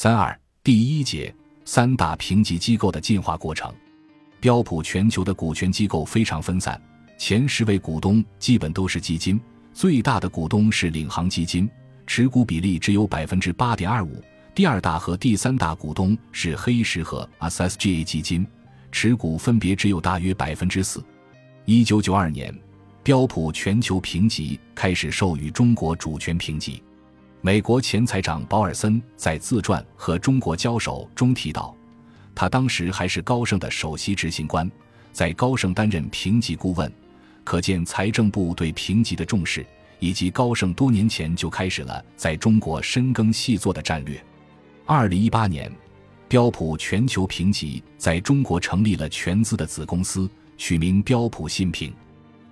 三二第一节三大评级机构的进化过程。标普全球的股权机构非常分散，前十位股东基本都是基金，最大的股东是领航基金，持股比例只有百分之八点二五。第二大和第三大股东是黑石和 SSGA 基金，持股分别只有大约百分之四。一九九二年，标普全球评级开始授予中国主权评级。美国前财长保尔森在自传《和中国交手》中提到，他当时还是高盛的首席执行官，在高盛担任评级顾问，可见财政部对评级的重视，以及高盛多年前就开始了在中国深耕细作的战略。二零一八年，标普全球评级在中国成立了全资的子公司，取名标普信评。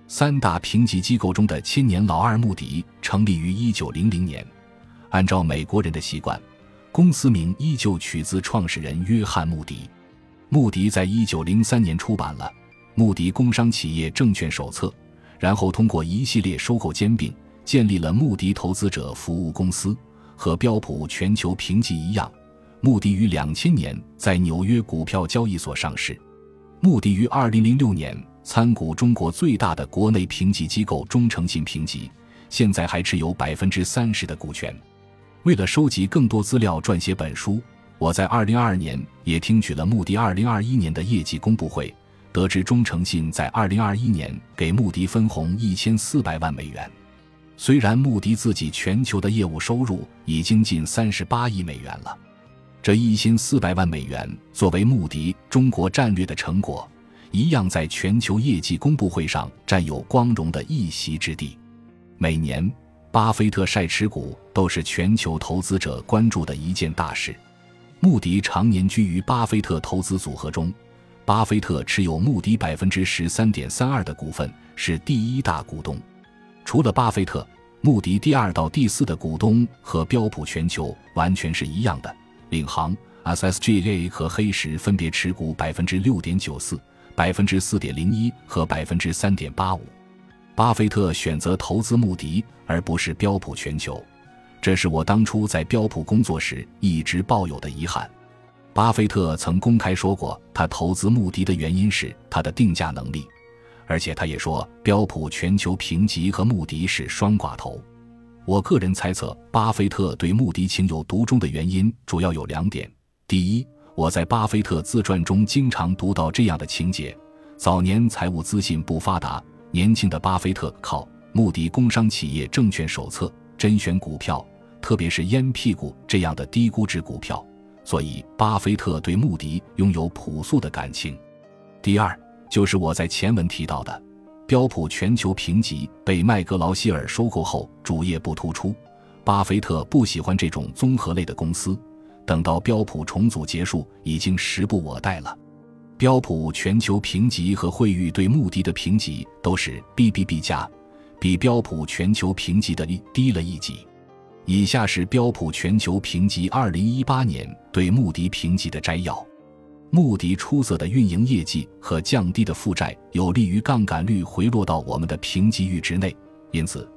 三大评级机构中的千年老二穆迪成立于一九零零年。按照美国人的习惯，公司名依旧取自创始人约翰·穆迪。穆迪在一九零三年出版了《穆迪工商企业证券手册》，然后通过一系列收购兼并，建立了穆迪投资者服务公司。和标普全球评级一样，穆迪于两千年在纽约股票交易所上市。穆迪于二零零六年参股中国最大的国内评级机构中诚信评级，现在还持有百分之三十的股权。为了收集更多资料撰写本书，我在二零二二年也听取了穆迪二零二一年的业绩公布会，得知中诚信在二零二一年给穆迪分红一千四百万美元。虽然穆迪自己全球的业务收入已经近三十八亿美元了，这一千四百万美元作为穆迪中国战略的成果，一样在全球业绩公布会上占有光荣的一席之地。每年。巴菲特晒持股都是全球投资者关注的一件大事。穆迪常年居于巴菲特投资组合中，巴菲特持有穆迪百分之十三点三二的股份，是第一大股东。除了巴菲特，穆迪第二到第四的股东和标普全球完全是一样的。领航、SSGA 和黑石分别持股百分之六点九四、百分之四点零一和百分之三点八五。巴菲特选择投资穆迪而不是标普全球，这是我当初在标普工作时一直抱有的遗憾。巴菲特曾公开说过，他投资穆迪的原因是他的定价能力，而且他也说标普全球评级和穆迪是双寡头。我个人猜测，巴菲特对穆迪情有独钟的原因主要有两点：第一，我在巴菲特自传中经常读到这样的情节：早年财务资讯不发达。年轻的巴菲特靠穆迪工商企业证券手册甄选股票，特别是烟屁股这样的低估值股票，所以巴菲特对穆迪拥有朴素的感情。第二，就是我在前文提到的，标普全球评级被麦格劳希尔收购后，主业不突出，巴菲特不喜欢这种综合类的公司。等到标普重组结束，已经时不我待了。标普全球评级和惠誉对穆迪的评级都是 BBB 加，比标普全球评级的低了一级。以下是标普全球评级2018年对穆迪评级的摘要：穆迪出色的运营业绩和降低的负债有利于杠杆率回落到我们的评级阈值内，因此，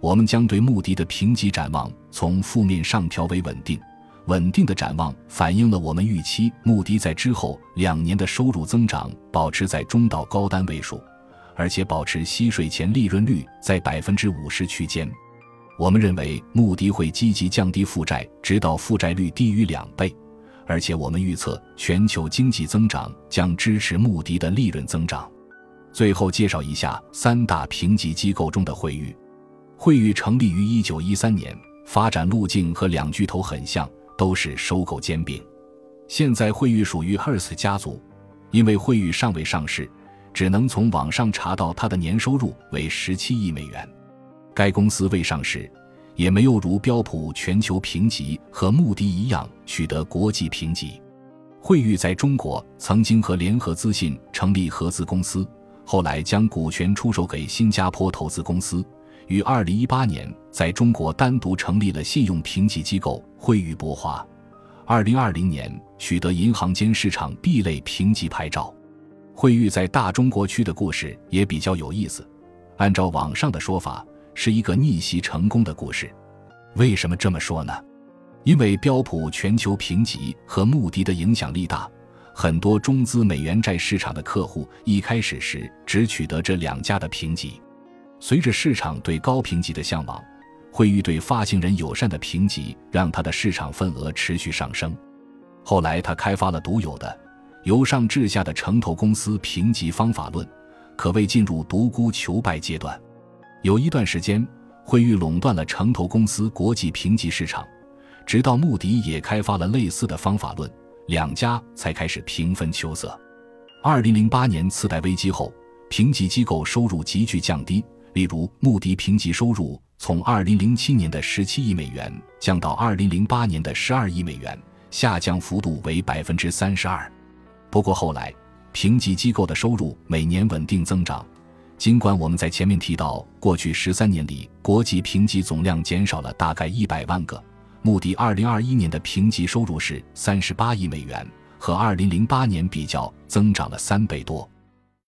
我们将对穆迪的评级展望从负面上调为稳定。稳定的展望反映了我们预期穆迪在之后两年的收入增长保持在中到高单位数，而且保持息税前利润率在百分之五十区间。我们认为穆迪会积极降低负债，直到负债率低于两倍，而且我们预测全球经济增长将支持穆迪的利润增长。最后介绍一下三大评级机构中的惠誉。惠誉成立于一九一三年，发展路径和两巨头很像。都是收购兼并，现在惠誉属于 Hers 家族，因为惠誉尚未上市，只能从网上查到它的年收入为十七亿美元。该公司未上市，也没有如标普全球评级和穆迪一样取得国际评级。惠誉在中国曾经和联合资信成立合资公司，后来将股权出售给新加坡投资公司。于二零一八年在中国单独成立了信用评级机构惠誉博华，二零二零年取得银行间市场 B 类评级牌照。惠誉在大中国区的故事也比较有意思，按照网上的说法，是一个逆袭成功的故事。为什么这么说呢？因为标普全球评级和穆迪的影响力大，很多中资美元债市场的客户一开始时只取得这两家的评级。随着市场对高评级的向往，惠誉对发行人友善的评级让它的市场份额持续上升。后来，他开发了独有的由上至下的城投公司评级方法论，可谓进入独孤求败阶段。有一段时间，惠誉垄断了城投公司国际评级市场。直到穆迪也开发了类似的方法论，两家才开始平分秋色。二零零八年次贷危机后，评级机构收入急剧降低。例如，穆迪评级收入从二零零七年的十七亿美元降到二零零八年的十二亿美元，下降幅度为百分之三十二。不过后来，评级机构的收入每年稳定增长。尽管我们在前面提到，过去十三年里国际评级总量减少了大概一百万个。穆迪二零二一年的评级收入是三十八亿美元，和二零零八年比较增长了三倍多。